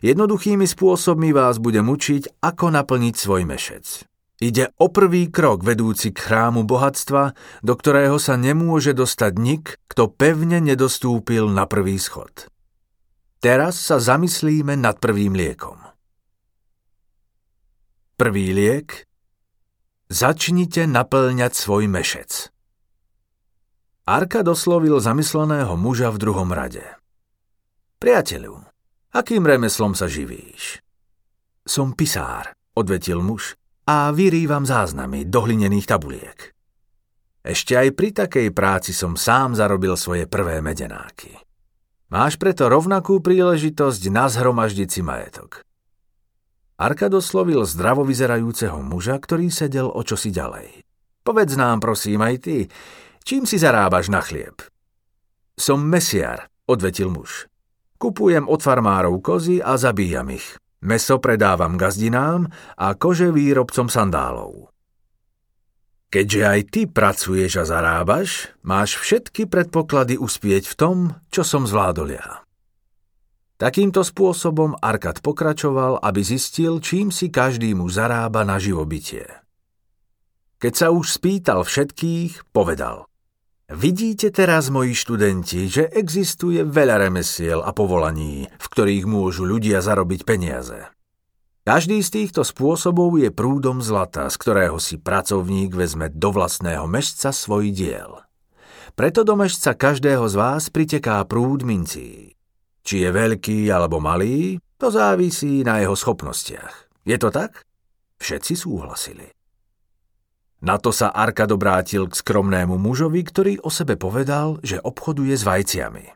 Jednoduchými spôsobmi vás budem učiť, ako naplniť svoj mešec. Ide o prvý krok vedúci k chrámu bohatstva, do ktorého sa nemôže dostať nik, kto pevne nedostúpil na prvý schod. Teraz sa zamyslíme nad prvým liekom. Prvý liek Začnite naplňať svoj mešec. Arka doslovil zamysleného muža v druhom rade. Priateľu, akým remeslom sa živíš? Som pisár, odvetil muž a vyrývam záznamy do hlinených tabuliek. Ešte aj pri takej práci som sám zarobil svoje prvé medenáky. Máš preto rovnakú príležitosť nazhromaždiť si majetok. Arka doslovil zdravo vyzerajúceho muža, ktorý sedel o čosi ďalej. Povedz nám, prosím, aj ty, čím si zarábaš na chlieb? Som mesiar, odvetil muž. Kupujem od farmárov kozy a zabíjam ich. Meso predávam gazdinám a kože výrobcom sandálov. Keďže aj ty pracuješ a zarábaš, máš všetky predpoklady uspieť v tom, čo som zvládol ja. Takýmto spôsobom Arkad pokračoval, aby zistil, čím si každý mu zarába na živobytie. Keď sa už spýtal všetkých, povedal Vidíte teraz, moji študenti, že existuje veľa remesiel a povolaní, v ktorých môžu ľudia zarobiť peniaze. Každý z týchto spôsobov je prúdom zlata, z ktorého si pracovník vezme do vlastného mešca svoj diel. Preto do mešca každého z vás priteká prúd mincí. Či je veľký alebo malý, to závisí na jeho schopnostiach. Je to tak? Všetci súhlasili. Na to sa Arkad obrátil k skromnému mužovi, ktorý o sebe povedal, že obchoduje s vajciami.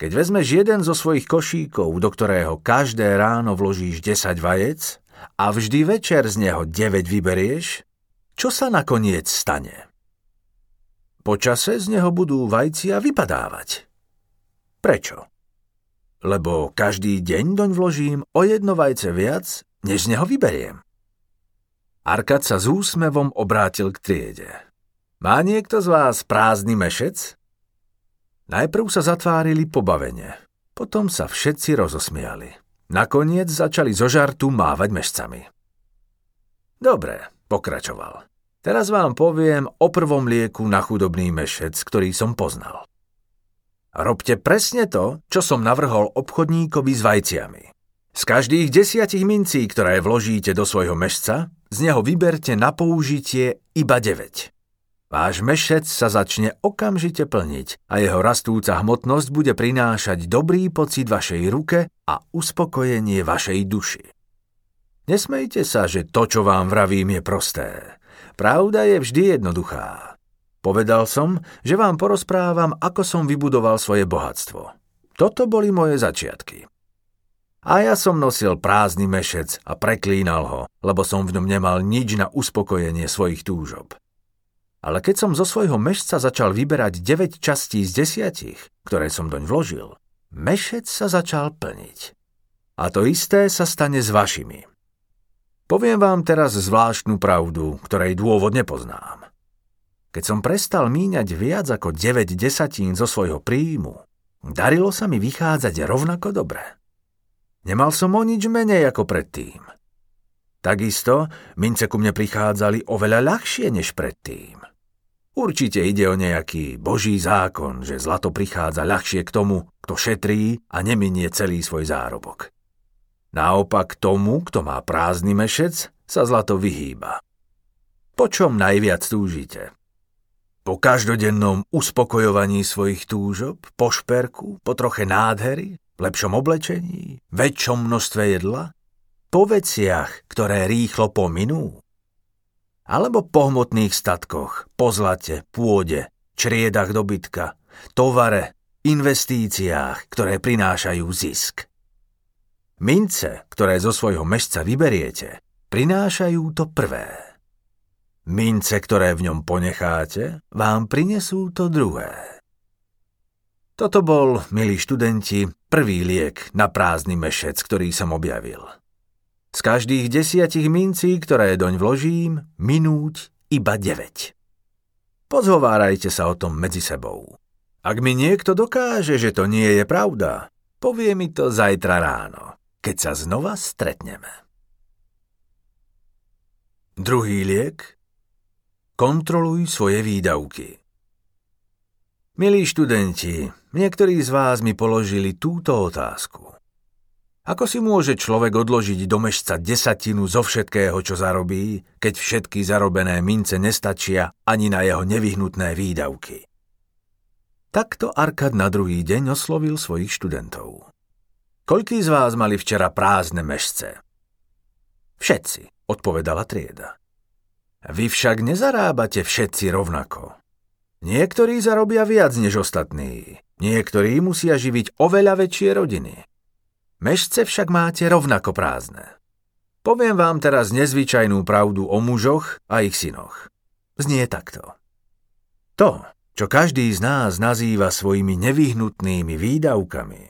Keď vezmeš jeden zo svojich košíkov, do ktorého každé ráno vložíš 10 vajec a vždy večer z neho 9 vyberieš, čo sa nakoniec stane? Počase z neho budú vajcia vypadávať. Prečo? Lebo každý deň doň vložím o jedno vajce viac, než z neho vyberiem. Arkad sa s úsmevom obrátil k triede. Má niekto z vás prázdny mešec? Najprv sa zatvárili pobavene, potom sa všetci rozosmiali. Nakoniec začali zo žartu mávať mešcami. Dobre, pokračoval. Teraz vám poviem o prvom lieku na chudobný mešec, ktorý som poznal. Robte presne to, čo som navrhol obchodníkovi s vajciami. Z každých desiatich mincí, ktoré vložíte do svojho mešca, z neho vyberte na použitie iba 9. Váš mešec sa začne okamžite plniť a jeho rastúca hmotnosť bude prinášať dobrý pocit vašej ruke a uspokojenie vašej duši. Nesmejte sa, že to, čo vám vravím, je prosté. Pravda je vždy jednoduchá. Povedal som, že vám porozprávam, ako som vybudoval svoje bohatstvo. Toto boli moje začiatky. A ja som nosil prázdny mešec a preklínal ho, lebo som v ňom nemal nič na uspokojenie svojich túžob. Ale keď som zo svojho mešca začal vyberať 9 častí z desiatich, ktoré som doň vložil, mešec sa začal plniť. A to isté sa stane s vašimi. Poviem vám teraz zvláštnu pravdu, ktorej dôvod nepoznám. Keď som prestal míňať viac ako 9 desatín zo svojho príjmu, darilo sa mi vychádzať rovnako dobre. Nemal som o nič menej ako predtým. Takisto mince ku mne prichádzali oveľa ľahšie než predtým. Určite ide o nejaký boží zákon, že zlato prichádza ľahšie k tomu, kto šetrí a neminie celý svoj zárobok. Naopak tomu, kto má prázdny mešec, sa zlato vyhýba. Po čom najviac túžite? Po každodennom uspokojovaní svojich túžob, po šperku, po troche nádhery, lepšom oblečení, väčšom množstve jedla, po veciach, ktoré rýchlo pominú? Alebo po hmotných statkoch, po zlate, pôde, čriedach dobytka, tovare, investíciách, ktoré prinášajú zisk. Mince, ktoré zo svojho mešca vyberiete, prinášajú to prvé. Mince, ktoré v ňom ponecháte, vám prinesú to druhé. Toto bol, milí študenti, prvý liek na prázdny mešec, ktorý som objavil. Z každých desiatich mincí, ktoré doň vložím, minúť iba 9. Pozhovárajte sa o tom medzi sebou. Ak mi niekto dokáže, že to nie je pravda, Povie mi to zajtra ráno, keď sa znova stretneme. Druhý liek. Kontroluj svoje výdavky. Milí študenti, niektorí z vás mi položili túto otázku. Ako si môže človek odložiť do mešca desatinu zo všetkého, čo zarobí, keď všetky zarobené mince nestačia ani na jeho nevyhnutné výdavky? Takto Arkad na druhý deň oslovil svojich študentov. Koľký z vás mali včera prázdne mešce? Všetci, odpovedala trieda. Vy však nezarábate všetci rovnako. Niektorí zarobia viac než ostatní, niektorí musia živiť oveľa väčšie rodiny. Mešce však máte rovnako prázdne. Poviem vám teraz nezvyčajnú pravdu o mužoch a ich synoch. Znie takto. To, čo každý z nás nazýva svojimi nevyhnutnými výdavkami,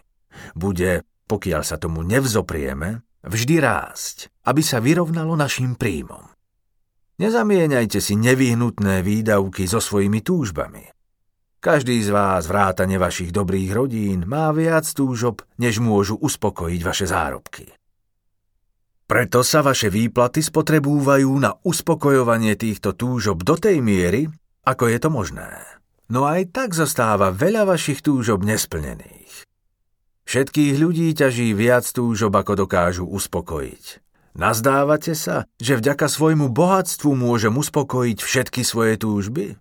bude, pokiaľ sa tomu nevzoprieme, vždy rásť, aby sa vyrovnalo našim príjmom. Nezamieňajte si nevyhnutné výdavky so svojimi túžbami. Každý z vás, vrátane vašich dobrých rodín, má viac túžob, než môžu uspokojiť vaše zárobky. Preto sa vaše výplaty spotrebúvajú na uspokojovanie týchto túžob do tej miery, ako je to možné no aj tak zostáva veľa vašich túžob nesplnených. Všetkých ľudí ťaží viac túžob, ako dokážu uspokojiť. Nazdávate sa, že vďaka svojmu bohatstvu môžem uspokojiť všetky svoje túžby?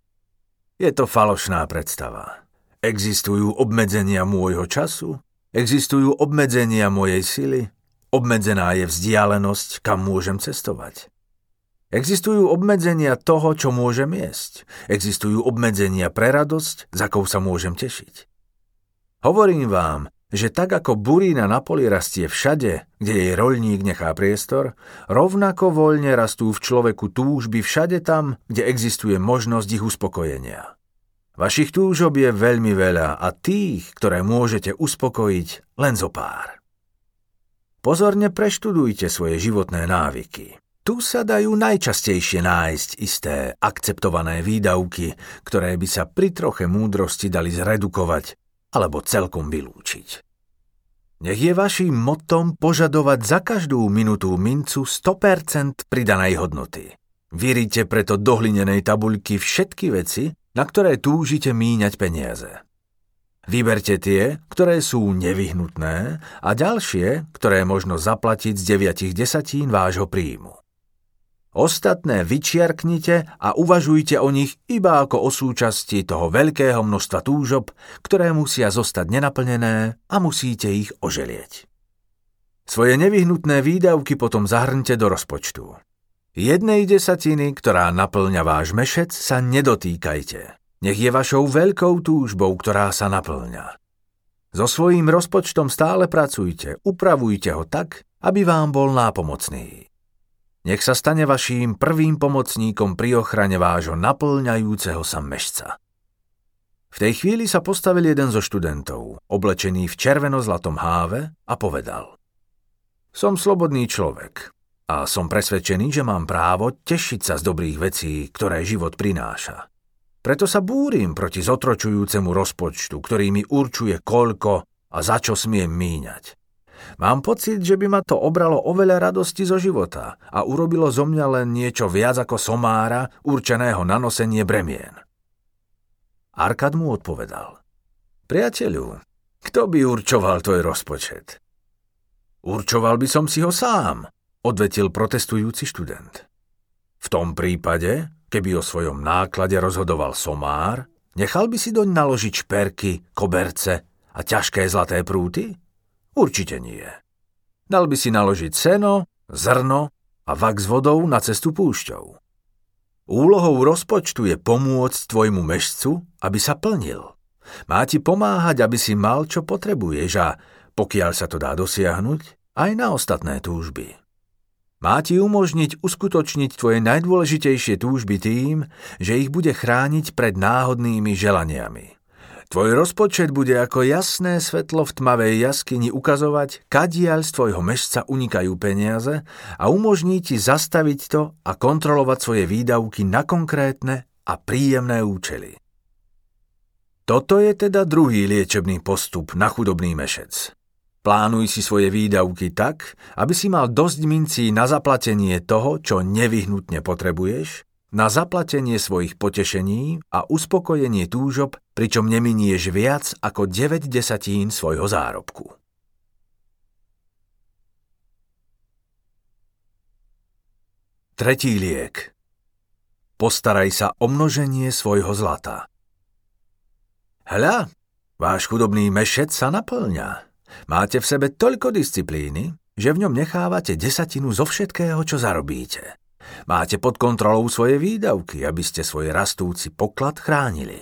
Je to falošná predstava. Existujú obmedzenia môjho času, existujú obmedzenia mojej sily, obmedzená je vzdialenosť, kam môžem cestovať. Existujú obmedzenia toho, čo môžem jesť. Existujú obmedzenia pre radosť, za akou sa môžem tešiť. Hovorím vám, že tak ako burína na poli rastie všade, kde jej roľník nechá priestor, rovnako voľne rastú v človeku túžby všade tam, kde existuje možnosť ich uspokojenia. Vašich túžob je veľmi veľa a tých, ktoré môžete uspokojiť, len zo pár. Pozorne preštudujte svoje životné návyky. Tu sa dajú najčastejšie nájsť isté akceptované výdavky, ktoré by sa pri troche múdrosti dali zredukovať alebo celkom vylúčiť. Nech je vašim motom požadovať za každú minutú mincu 100% pridanej hodnoty. Vyrite preto do hlinenej tabuľky všetky veci, na ktoré túžite míňať peniaze. Vyberte tie, ktoré sú nevyhnutné a ďalšie, ktoré možno zaplatiť z 9 desatín vášho príjmu. Ostatné vyčiarknite a uvažujte o nich iba ako o súčasti toho veľkého množstva túžob, ktoré musia zostať nenaplnené a musíte ich oželieť. Svoje nevyhnutné výdavky potom zahrňte do rozpočtu. Jednej desatiny, ktorá naplňa váš mešec, sa nedotýkajte. Nech je vašou veľkou túžbou, ktorá sa naplňa. So svojím rozpočtom stále pracujte, upravujte ho tak, aby vám bol nápomocný. Nech sa stane vaším prvým pomocníkom pri ochrane vášho naplňajúceho sa mešca. V tej chvíli sa postavil jeden zo študentov, oblečený v červeno-zlatom háve a povedal Som slobodný človek a som presvedčený, že mám právo tešiť sa z dobrých vecí, ktoré život prináša. Preto sa búrim proti zotročujúcemu rozpočtu, ktorý mi určuje koľko a za čo smiem míňať. Mám pocit, že by ma to obralo oveľa radosti zo života a urobilo zo mňa len niečo viac ako somára určeného na nosenie bremien. Arkad mu odpovedal. Priateľu, kto by určoval tvoj rozpočet? Určoval by som si ho sám, odvetil protestujúci študent. V tom prípade, keby o svojom náklade rozhodoval somár, nechal by si doň naložiť šperky, koberce a ťažké zlaté prúty? Určite nie. Dal by si naložiť seno, zrno a vak s vodou na cestu púšťou. Úlohou rozpočtu je pomôcť tvojmu mešcu, aby sa plnil. Má ti pomáhať, aby si mal, čo potrebuješ a, pokiaľ sa to dá dosiahnuť, aj na ostatné túžby. Má ti umožniť uskutočniť tvoje najdôležitejšie túžby tým, že ich bude chrániť pred náhodnými želaniami. Tvoj rozpočet bude ako jasné svetlo v tmavej jaskyni ukazovať, kadiaľ z tvojho mešca unikajú peniaze a umožní ti zastaviť to a kontrolovať svoje výdavky na konkrétne a príjemné účely. Toto je teda druhý liečebný postup na chudobný mešec. Plánuj si svoje výdavky tak, aby si mal dosť mincí na zaplatenie toho, čo nevyhnutne potrebuješ, na zaplatenie svojich potešení a uspokojenie túžob, pričom neminieš viac ako 9 desatín svojho zárobku. Tretí liek. Postaraj sa o množenie svojho zlata. Hľa, váš chudobný mešec sa naplňa. Máte v sebe toľko disciplíny, že v ňom nechávate desatinu zo všetkého, čo zarobíte. Máte pod kontrolou svoje výdavky, aby ste svoj rastúci poklad chránili.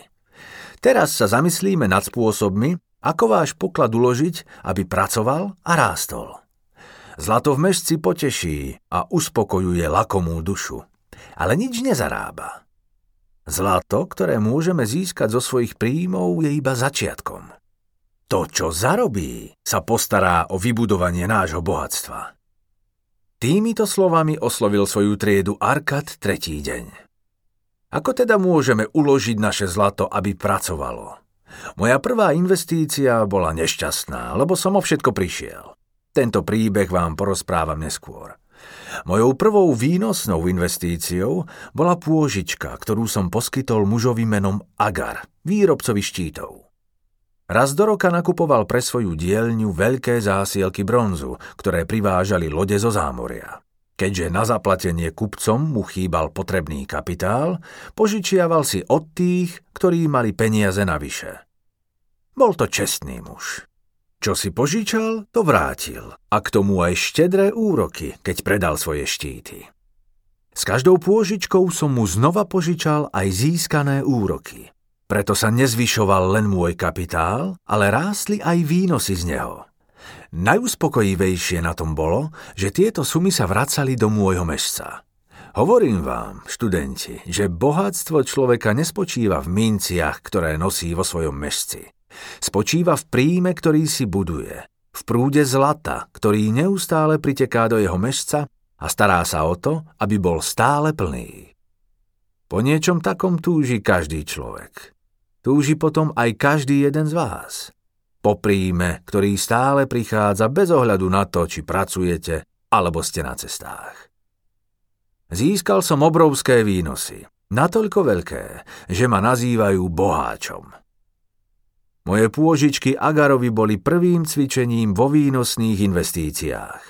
Teraz sa zamyslíme nad spôsobmi, ako váš poklad uložiť, aby pracoval a rástol. Zlato v mešci poteší a uspokojuje lakomú dušu, ale nič nezarába. Zlato, ktoré môžeme získať zo svojich príjmov, je iba začiatkom. To, čo zarobí, sa postará o vybudovanie nášho bohatstva. Týmito slovami oslovil svoju triedu Arkad tretí deň. Ako teda môžeme uložiť naše zlato, aby pracovalo? Moja prvá investícia bola nešťastná, lebo som o všetko prišiel. Tento príbeh vám porozprávam neskôr. Mojou prvou výnosnou investíciou bola pôžička, ktorú som poskytol mužovi menom Agar, výrobcovi štítov. Raz do roka nakupoval pre svoju dielňu veľké zásielky bronzu, ktoré privážali lode zo zámoria. Keďže na zaplatenie kupcom mu chýbal potrebný kapitál, požičiaval si od tých, ktorí mali peniaze navyše. Bol to čestný muž. Čo si požičal, to vrátil a k tomu aj štedré úroky, keď predal svoje štíty. S každou pôžičkou som mu znova požičal aj získané úroky – preto sa nezvyšoval len môj kapitál, ale rástli aj výnosy z neho. Najuspokojivejšie na tom bolo, že tieto sumy sa vracali do môjho mešca. Hovorím vám, študenti, že bohatstvo človeka nespočíva v minciach, ktoré nosí vo svojom mešci. Spočíva v príjme, ktorý si buduje, v prúde zlata, ktorý neustále priteká do jeho mešca a stará sa o to, aby bol stále plný. Po niečom takom túži každý človek. Túži potom aj každý jeden z vás. Po príjme, ktorý stále prichádza bez ohľadu na to, či pracujete alebo ste na cestách. Získal som obrovské výnosy, natoľko veľké, že ma nazývajú boháčom. Moje pôžičky Agarovi boli prvým cvičením vo výnosných investíciách.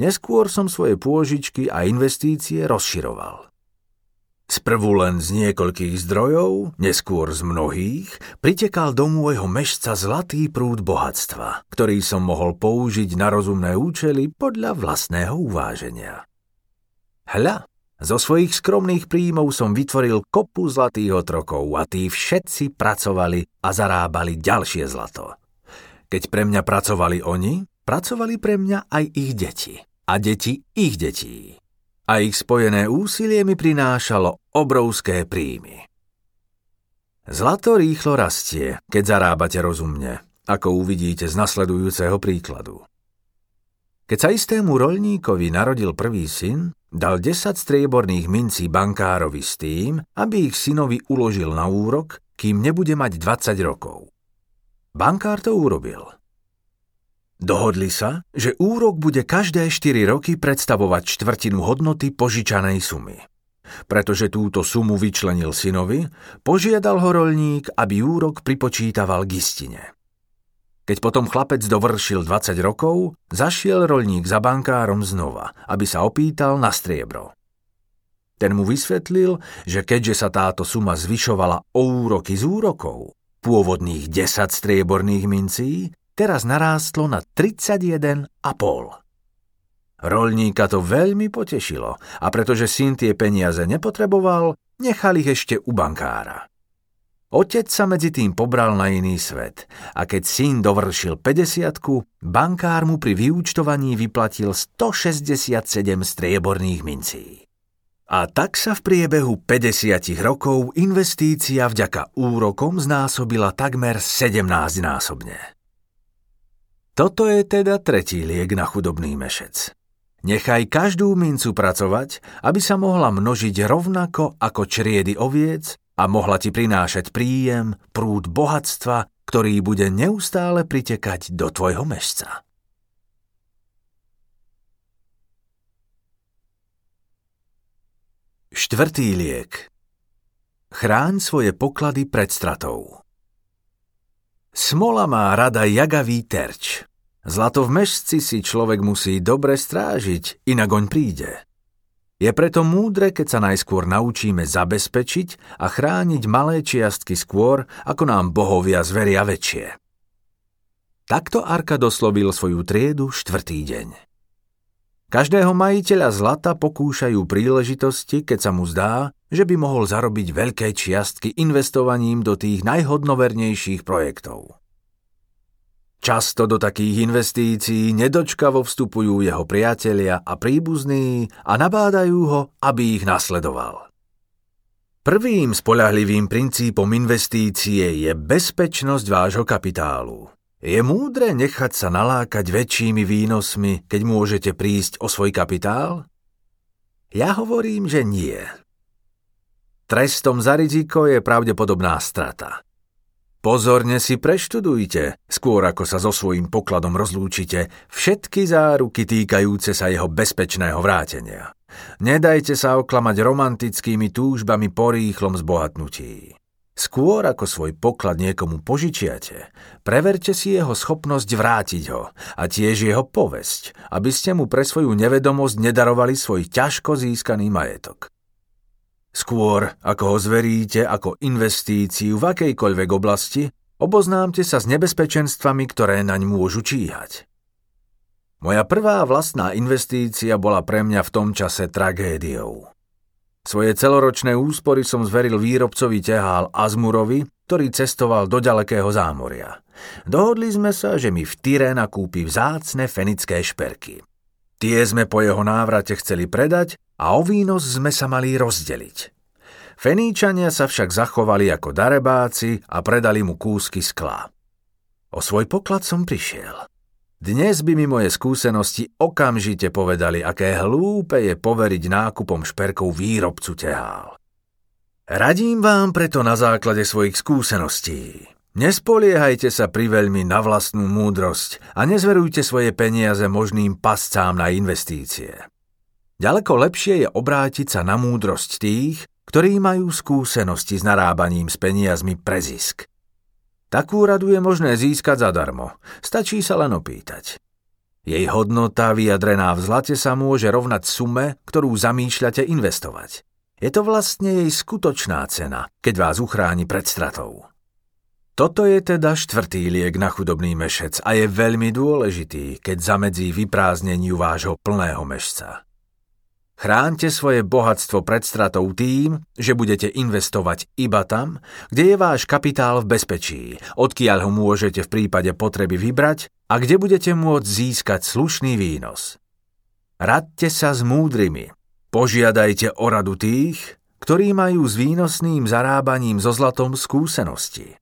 Neskôr som svoje pôžičky a investície rozširoval. Sprvu len z niekoľkých zdrojov, neskôr z mnohých, pritekal do môjho mešca zlatý prúd bohatstva, ktorý som mohol použiť na rozumné účely podľa vlastného uváženia. Hľa, zo svojich skromných príjmov som vytvoril kopu zlatých otrokov a tí všetci pracovali a zarábali ďalšie zlato. Keď pre mňa pracovali oni, pracovali pre mňa aj ich deti a deti ich detí a ich spojené úsilie mi prinášalo obrovské príjmy. Zlato rýchlo rastie, keď zarábate rozumne, ako uvidíte z nasledujúceho príkladu. Keď sa istému roľníkovi narodil prvý syn, dal 10 strieborných mincí bankárovi s tým, aby ich synovi uložil na úrok, kým nebude mať 20 rokov. Bankár to urobil – Dohodli sa, že úrok bude každé 4 roky predstavovať štvrtinu hodnoty požičanej sumy. Pretože túto sumu vyčlenil synovi, požiadal ho rolník, aby úrok pripočítaval k istine. Keď potom chlapec dovršil 20 rokov, zašiel rolník za bankárom znova, aby sa opýtal na striebro. Ten mu vysvetlil, že keďže sa táto suma zvyšovala o úroky z úrokov, pôvodných 10 strieborných mincí, teraz narástlo na 31,5. Rolníka to veľmi potešilo a pretože syn tie peniaze nepotreboval, nechal ich ešte u bankára. Otec sa medzi tým pobral na iný svet a keď syn dovršil 50 bankár mu pri vyúčtovaní vyplatil 167 strieborných mincí. A tak sa v priebehu 50 rokov investícia vďaka úrokom znásobila takmer 17 násobne. Toto je teda tretí liek na chudobný mešec. Nechaj každú mincu pracovať, aby sa mohla množiť rovnako ako čriedy oviec a mohla ti prinášať príjem, prúd bohatstva, ktorý bude neustále pritekať do tvojho mešca. Štvrtý liek Chráň svoje poklady pred stratou. Smola má rada jagavý terč. Zlato v mešci si človek musí dobre strážiť, inak oň príde. Je preto múdre, keď sa najskôr naučíme zabezpečiť a chrániť malé čiastky skôr, ako nám bohovia zveria väčšie. Takto Arka doslovil svoju triedu štvrtý deň. Každého majiteľa zlata pokúšajú príležitosti, keď sa mu zdá, že by mohol zarobiť veľké čiastky investovaním do tých najhodnovernejších projektov. Často do takých investícií nedočkavo vstupujú jeho priatelia a príbuzní a nabádajú ho, aby ich nasledoval. Prvým spolahlivým princípom investície je bezpečnosť vášho kapitálu. Je múdre nechať sa nalákať väčšími výnosmi, keď môžete prísť o svoj kapitál? Ja hovorím, že nie. Trestom za riziko je pravdepodobná strata. Pozorne si preštudujte, skôr ako sa so svojím pokladom rozlúčite, všetky záruky týkajúce sa jeho bezpečného vrátenia. Nedajte sa oklamať romantickými túžbami po rýchlom zbohatnutí. Skôr ako svoj poklad niekomu požičiate, preverte si jeho schopnosť vrátiť ho a tiež jeho povesť, aby ste mu pre svoju nevedomosť nedarovali svoj ťažko získaný majetok. Skôr ako ho zveríte ako investíciu v akejkoľvek oblasti, oboznámte sa s nebezpečenstvami, ktoré naň môžu číhať. Moja prvá vlastná investícia bola pre mňa v tom čase tragédiou. Svoje celoročné úspory som zveril výrobcovi tehál Azmurovi, ktorý cestoval do ďalekého zámoria. Dohodli sme sa, že mi v Tyre nakúpi vzácne fenické šperky. Tie sme po jeho návrate chceli predať a o výnos sme sa mali rozdeliť. Feníčania sa však zachovali ako darebáci a predali mu kúsky skla. O svoj poklad som prišiel. Dnes by mi moje skúsenosti okamžite povedali, aké hlúpe je poveriť nákupom šperkov výrobcu tehál. Radím vám preto na základe svojich skúseností. Nespoliehajte sa priveľmi na vlastnú múdrosť a nezverujte svoje peniaze možným pascám na investície. Ďaleko lepšie je obrátiť sa na múdrosť tých, ktorí majú skúsenosti s narábaním s peniazmi pre zisk. Takú radu je možné získať zadarmo, stačí sa len opýtať. Jej hodnota vyjadrená v zlate sa môže rovnať sume, ktorú zamýšľate investovať. Je to vlastne jej skutočná cena, keď vás uchráni pred stratou. Toto je teda štvrtý liek na chudobný mešec a je veľmi dôležitý, keď zamedzí vyprázdneniu vášho plného mešca. Chránte svoje bohatstvo pred stratou tým, že budete investovať iba tam, kde je váš kapitál v bezpečí, odkiaľ ho môžete v prípade potreby vybrať a kde budete môcť získať slušný výnos. Radte sa s múdrymi. Požiadajte o radu tých, ktorí majú s výnosným zarábaním so zlatom skúsenosti.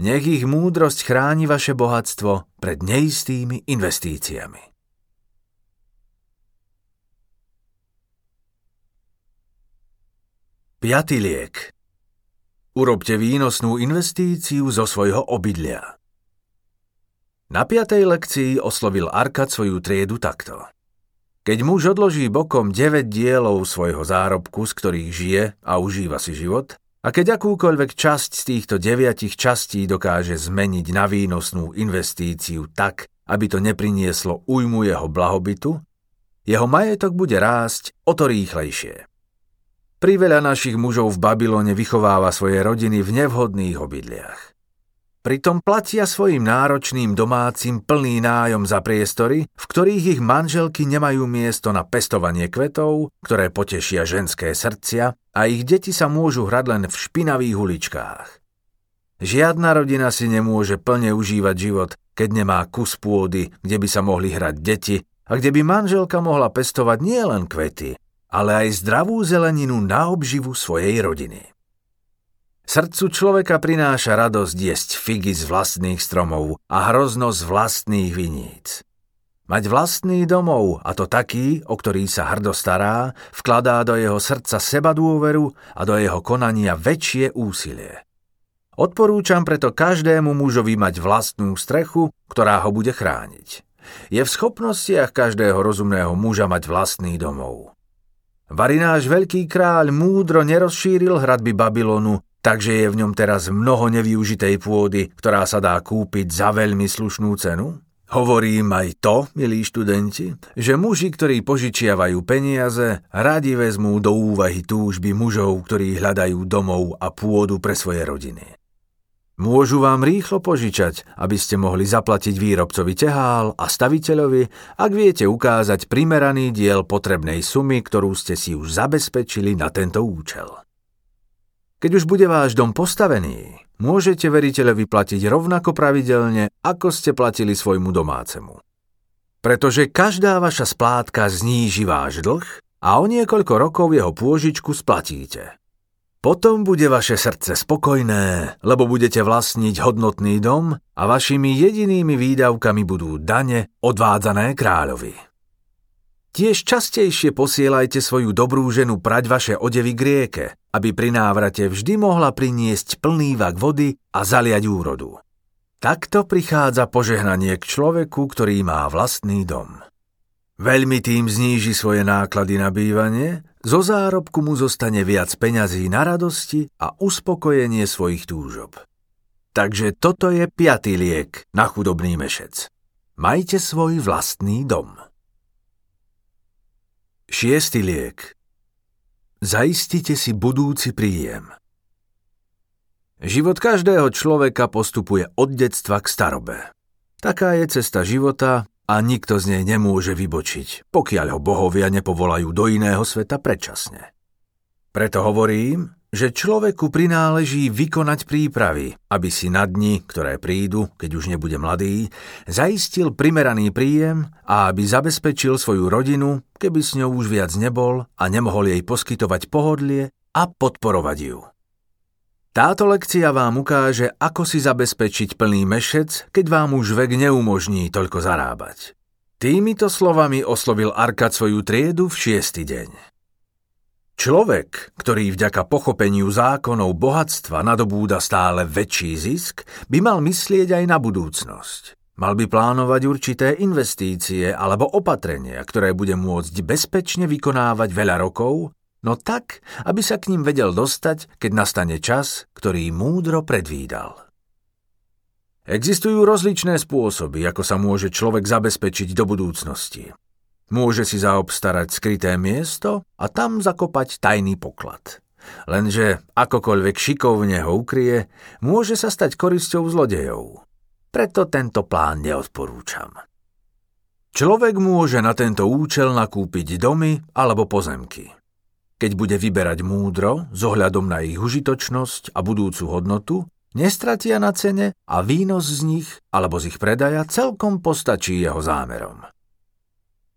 Nech ich múdrosť chráni vaše bohatstvo pred neistými investíciami. Piatý liek. Urobte výnosnú investíciu zo svojho obydlia. Na piatej lekcii oslovil Arkad svoju triedu takto. Keď muž odloží bokom 9 dielov svojho zárobku, z ktorých žije a užíva si život, a keď akúkoľvek časť z týchto deviatich častí dokáže zmeniť na výnosnú investíciu tak, aby to neprinieslo újmu jeho blahobytu, jeho majetok bude rásť o to rýchlejšie. Priveľa našich mužov v Babylone vychováva svoje rodiny v nevhodných obydliach. Pritom platia svojim náročným domácim plný nájom za priestory, v ktorých ich manželky nemajú miesto na pestovanie kvetov, ktoré potešia ženské srdcia a ich deti sa môžu hrať len v špinavých uličkách. Žiadna rodina si nemôže plne užívať život, keď nemá kus pôdy, kde by sa mohli hrať deti a kde by manželka mohla pestovať nielen kvety, ale aj zdravú zeleninu na obživu svojej rodiny. Srdcu človeka prináša radosť jesť figy z vlastných stromov a hrozno z vlastných viníc. Mať vlastný domov, a to taký, o ktorý sa hrdo stará, vkladá do jeho srdca seba dôveru a do jeho konania väčšie úsilie. Odporúčam preto každému mužovi mať vlastnú strechu, ktorá ho bude chrániť. Je v schopnostiach každého rozumného muža mať vlastný domov. Vari náš veľký kráľ múdro nerozšíril hradby Babylonu, takže je v ňom teraz mnoho nevyužitej pôdy, ktorá sa dá kúpiť za veľmi slušnú cenu? Hovorím aj to, milí študenti, že muži, ktorí požičiavajú peniaze, radi vezmú do úvahy túžby mužov, ktorí hľadajú domov a pôdu pre svoje rodiny. Môžu vám rýchlo požičať, aby ste mohli zaplatiť výrobcovi tehál a staviteľovi, ak viete ukázať primeraný diel potrebnej sumy, ktorú ste si už zabezpečili na tento účel. Keď už bude váš dom postavený, môžete veriteľovi platiť rovnako pravidelne, ako ste platili svojmu domácemu. Pretože každá vaša splátka zníži váš dlh a o niekoľko rokov jeho pôžičku splatíte. Potom bude vaše srdce spokojné, lebo budete vlastniť hodnotný dom a vašimi jedinými výdavkami budú dane odvádzané kráľovi. Tiež častejšie posielajte svoju dobrú ženu prať vaše odevy k rieke, aby pri návrate vždy mohla priniesť plný vak vody a zaliať úrodu. Takto prichádza požehnanie k človeku, ktorý má vlastný dom. Veľmi tým zníži svoje náklady na bývanie, zo zárobku mu zostane viac peňazí na radosti a uspokojenie svojich túžob. Takže toto je piatý liek na chudobný mešec. Majte svoj vlastný dom. Šiestý liek. Zaistite si budúci príjem. Život každého človeka postupuje od detstva k starobe. Taká je cesta života a nikto z nej nemôže vybočiť, pokiaľ ho bohovia nepovolajú do iného sveta predčasne. Preto hovorím, že človeku prináleží vykonať prípravy, aby si na dni, ktoré prídu, keď už nebude mladý, zaistil primeraný príjem a aby zabezpečil svoju rodinu, keby s ňou už viac nebol a nemohol jej poskytovať pohodlie a podporovať ju. Táto lekcia vám ukáže, ako si zabezpečiť plný mešec, keď vám už vek neumožní toľko zarábať. Týmito slovami oslovil Arkad svoju triedu v šiestý deň. Človek, ktorý vďaka pochopeniu zákonov bohatstva nadobúda stále väčší zisk, by mal myslieť aj na budúcnosť. Mal by plánovať určité investície alebo opatrenia, ktoré bude môcť bezpečne vykonávať veľa rokov no tak, aby sa k ním vedel dostať, keď nastane čas, ktorý múdro predvídal. Existujú rozličné spôsoby, ako sa môže človek zabezpečiť do budúcnosti. Môže si zaobstarať skryté miesto a tam zakopať tajný poklad. Lenže akokoľvek šikovne ho ukrie, môže sa stať korisťou zlodejov. Preto tento plán neodporúčam. Človek môže na tento účel nakúpiť domy alebo pozemky. Keď bude vyberať múdro, s ohľadom na ich užitočnosť a budúcu hodnotu, nestratia na cene a výnos z nich alebo z ich predaja celkom postačí jeho zámerom.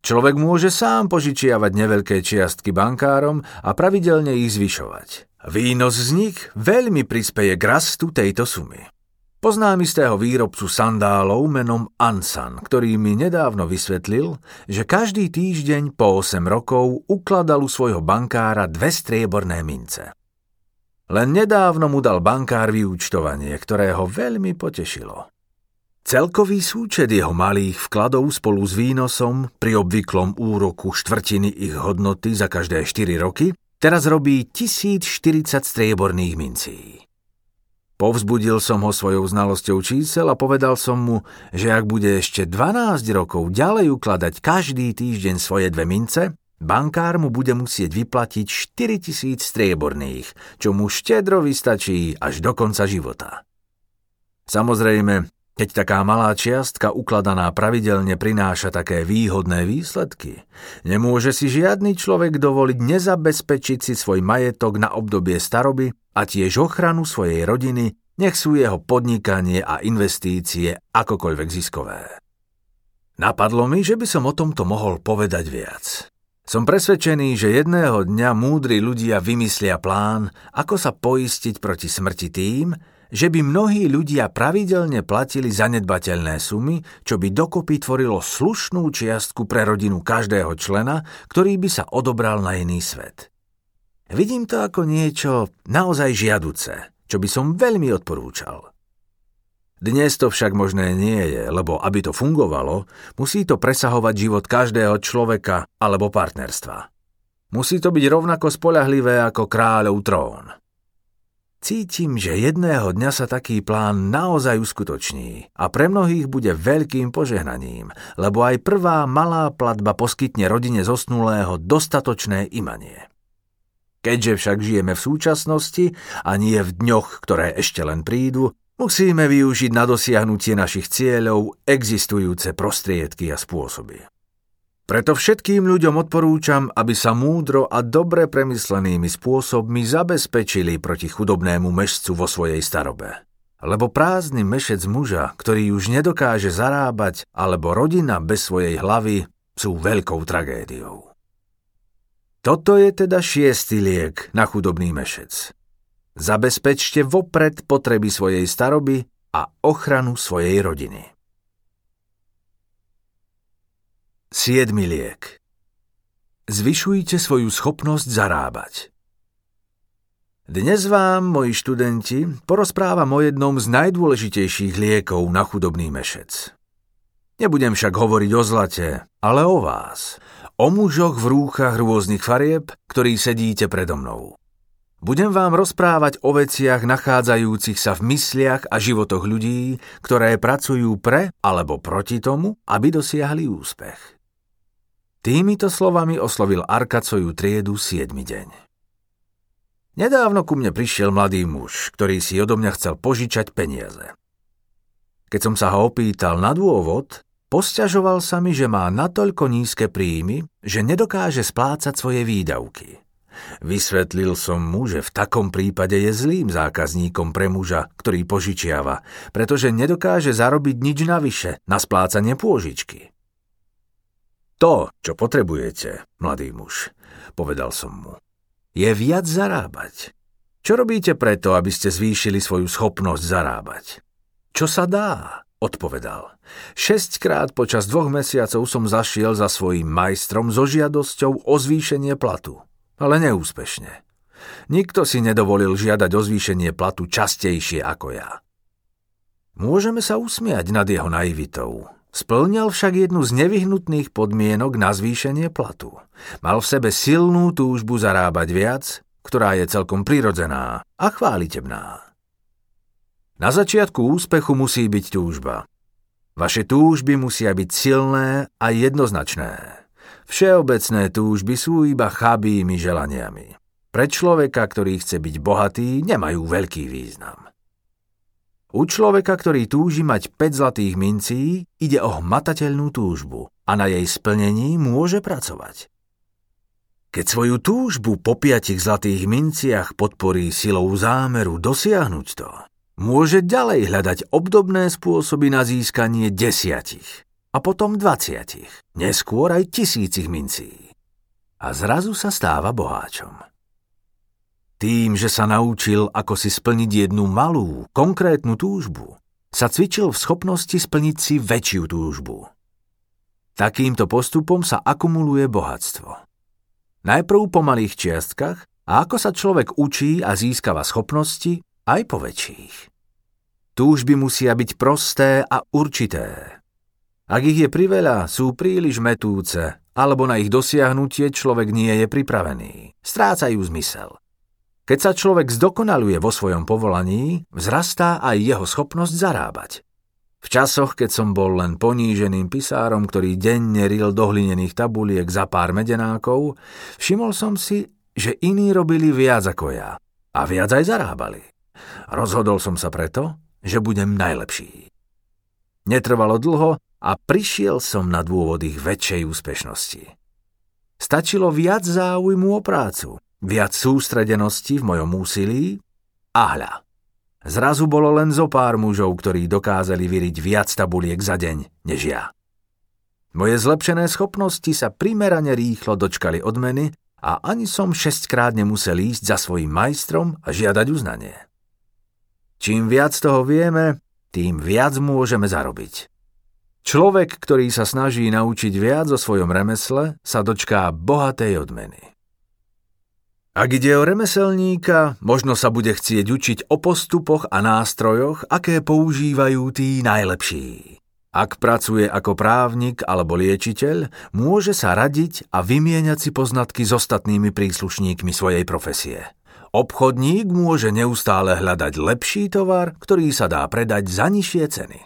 Človek môže sám požičiavať neveľké čiastky bankárom a pravidelne ich zvyšovať. Výnos z nich veľmi prispeje k rastu tejto sumy. Poznám istého výrobcu sandálov menom Ansan, ktorý mi nedávno vysvetlil, že každý týždeň po 8 rokov ukladal u svojho bankára dve strieborné mince. Len nedávno mu dal bankár vyúčtovanie, ktoré ho veľmi potešilo. Celkový súčet jeho malých vkladov spolu s výnosom pri obvyklom úroku štvrtiny ich hodnoty za každé 4 roky teraz robí 1040 strieborných mincí. Povzbudil som ho svojou znalosťou čísel a povedal som mu, že ak bude ešte 12 rokov ďalej ukladať každý týždeň svoje dve mince, bankár mu bude musieť vyplatiť 4000 strieborných, čo mu štedro vystačí až do konca života. Samozrejme, keď taká malá čiastka ukladaná pravidelne prináša také výhodné výsledky, nemôže si žiadny človek dovoliť nezabezpečiť si svoj majetok na obdobie staroby a tiež ochranu svojej rodiny, nech sú jeho podnikanie a investície akokoľvek ziskové. Napadlo mi, že by som o tomto mohol povedať viac. Som presvedčený, že jedného dňa múdri ľudia vymyslia plán, ako sa poistiť proti smrti tým, že by mnohí ľudia pravidelne platili zanedbateľné sumy, čo by dokopy tvorilo slušnú čiastku pre rodinu každého člena, ktorý by sa odobral na iný svet. Vidím to ako niečo naozaj žiaduce, čo by som veľmi odporúčal. Dnes to však možné nie je, lebo aby to fungovalo, musí to presahovať život každého človeka alebo partnerstva. Musí to byť rovnako spolahlivé ako kráľov trón. Cítim, že jedného dňa sa taký plán naozaj uskutoční a pre mnohých bude veľkým požehnaním, lebo aj prvá malá platba poskytne rodine zosnulého dostatočné imanie. Keďže však žijeme v súčasnosti a nie v dňoch, ktoré ešte len prídu, musíme využiť na dosiahnutie našich cieľov existujúce prostriedky a spôsoby. Preto všetkým ľuďom odporúčam, aby sa múdro a dobre premyslenými spôsobmi zabezpečili proti chudobnému mešcu vo svojej starobe. Lebo prázdny mešec muža, ktorý už nedokáže zarábať, alebo rodina bez svojej hlavy sú veľkou tragédiou. Toto je teda šiestý liek na chudobný mešec. Zabezpečte vopred potreby svojej staroby a ochranu svojej rodiny. 7. liek Zvyšujte svoju schopnosť zarábať. Dnes vám, moji študenti, porozprávam o jednom z najdôležitejších liekov na chudobný mešec. Nebudem však hovoriť o zlate, ale o vás, o mužoch v rúchach rôznych farieb, ktorí sedíte predo mnou. Budem vám rozprávať o veciach nachádzajúcich sa v mysliach a životoch ľudí, ktoré pracujú pre alebo proti tomu, aby dosiahli úspech. Týmito slovami oslovil Arka triedu siedmy deň. Nedávno ku mne prišiel mladý muž, ktorý si odo mňa chcel požičať peniaze. Keď som sa ho opýtal na dôvod, posťažoval sa mi, že má natoľko nízke príjmy, že nedokáže splácať svoje výdavky. Vysvetlil som mu, že v takom prípade je zlým zákazníkom pre muža, ktorý požičiava, pretože nedokáže zarobiť nič navyše na splácanie pôžičky. To, čo potrebujete, mladý muž, povedal som mu, je viac zarábať. Čo robíte preto, aby ste zvýšili svoju schopnosť zarábať? Čo sa dá? Odpovedal. Šesťkrát počas dvoch mesiacov som zašiel za svojím majstrom so žiadosťou o zvýšenie platu, ale neúspešne. Nikto si nedovolil žiadať o zvýšenie platu častejšie ako ja. Môžeme sa usmiať nad jeho naivitou, Splňal však jednu z nevyhnutných podmienok na zvýšenie platu. Mal v sebe silnú túžbu zarábať viac, ktorá je celkom prirodzená a chválitebná. Na začiatku úspechu musí byť túžba. Vaše túžby musia byť silné a jednoznačné. Všeobecné túžby sú iba chabými želaniami. Pre človeka, ktorý chce byť bohatý, nemajú veľký význam. U človeka, ktorý túži mať 5 zlatých mincí, ide o hmatateľnú túžbu a na jej splnení môže pracovať. Keď svoju túžbu po piatich zlatých minciach podporí silou zámeru dosiahnuť to, môže ďalej hľadať obdobné spôsoby na získanie desiatich a potom dvaciatich, neskôr aj tisícich mincí. A zrazu sa stáva boháčom. Tým, že sa naučil, ako si splniť jednu malú, konkrétnu túžbu, sa cvičil v schopnosti splniť si väčšiu túžbu. Takýmto postupom sa akumuluje bohatstvo. Najprv po malých čiastkach a ako sa človek učí a získava schopnosti aj po väčších. Túžby musia byť prosté a určité. Ak ich je priveľa, sú príliš metúce, alebo na ich dosiahnutie človek nie je pripravený. Strácajú zmysel. Keď sa človek zdokonaluje vo svojom povolaní, vzrastá aj jeho schopnosť zarábať. V časoch, keď som bol len poníženým pisárom, ktorý denne ril do hlinených tabuliek za pár medenákov, všimol som si, že iní robili viac ako ja a viac aj zarábali. Rozhodol som sa preto, že budem najlepší. Netrvalo dlho a prišiel som na dôvod ich väčšej úspešnosti. Stačilo viac záujmu o prácu, viac sústredenosti v mojom úsilí a hľa. Zrazu bolo len zo pár mužov, ktorí dokázali vyriť viac tabuliek za deň, než ja. Moje zlepšené schopnosti sa primerane rýchlo dočkali odmeny a ani som šestkrát nemusel ísť za svojim majstrom a žiadať uznanie. Čím viac toho vieme, tým viac môžeme zarobiť. Človek, ktorý sa snaží naučiť viac o svojom remesle, sa dočká bohatej odmeny. Ak ide o remeselníka, možno sa bude chcieť učiť o postupoch a nástrojoch, aké používajú tí najlepší. Ak pracuje ako právnik alebo liečiteľ, môže sa radiť a vymieňať si poznatky s ostatnými príslušníkmi svojej profesie. Obchodník môže neustále hľadať lepší tovar, ktorý sa dá predať za nižšie ceny.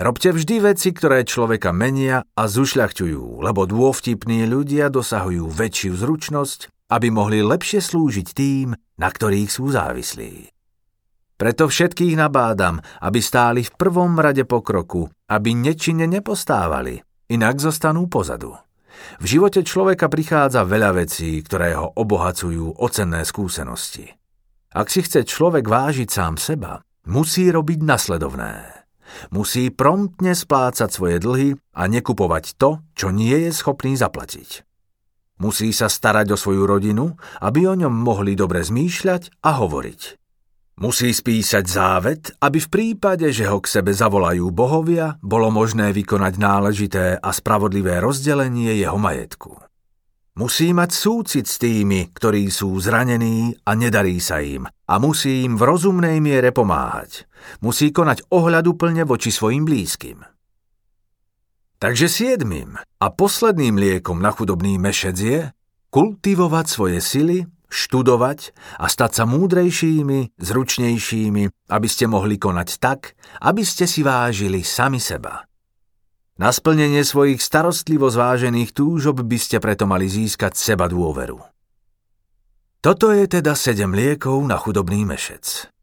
Robte vždy veci, ktoré človeka menia a zušľachťujú, lebo dôvtipní ľudia dosahujú väčšiu zručnosť, aby mohli lepšie slúžiť tým, na ktorých sú závislí. Preto všetkých nabádam, aby stáli v prvom rade pokroku, aby nečine nepostávali, inak zostanú pozadu. V živote človeka prichádza veľa vecí, ktoré ho obohacujú o cenné skúsenosti. Ak si chce človek vážiť sám seba, musí robiť nasledovné. Musí promptne splácať svoje dlhy a nekupovať to, čo nie je schopný zaplatiť. Musí sa starať o svoju rodinu, aby o ňom mohli dobre zmýšľať a hovoriť. Musí spísať závet, aby v prípade, že ho k sebe zavolajú bohovia, bolo možné vykonať náležité a spravodlivé rozdelenie jeho majetku. Musí mať súcit s tými, ktorí sú zranení a nedarí sa im a musí im v rozumnej miere pomáhať. Musí konať ohľaduplne voči svojim blízkym. Takže siedmým a posledným liekom na chudobný mešec je kultivovať svoje sily študovať a stať sa múdrejšími, zručnejšími, aby ste mohli konať tak, aby ste si vážili sami seba. Na splnenie svojich starostlivo zvážených túžob by ste preto mali získať seba dôveru. Toto je teda sedem liekov na chudobný mešec.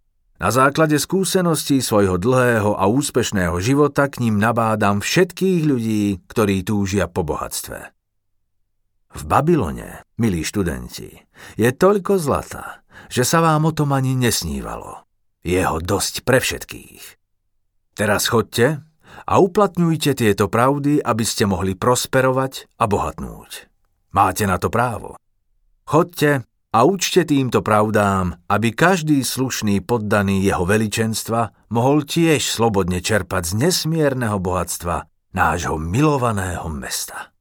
Na základe skúseností svojho dlhého a úspešného života k ním nabádam všetkých ľudí, ktorí túžia po bohatstve. V Babylone, milí študenti, je toľko zlata, že sa vám o tom ani nesnívalo. Je ho dosť pre všetkých. Teraz chodte a uplatňujte tieto pravdy, aby ste mohli prosperovať a bohatnúť. Máte na to právo. Chodte a učte týmto pravdám, aby každý slušný poddaný jeho veličenstva mohol tiež slobodne čerpať z nesmierneho bohatstva nášho milovaného mesta.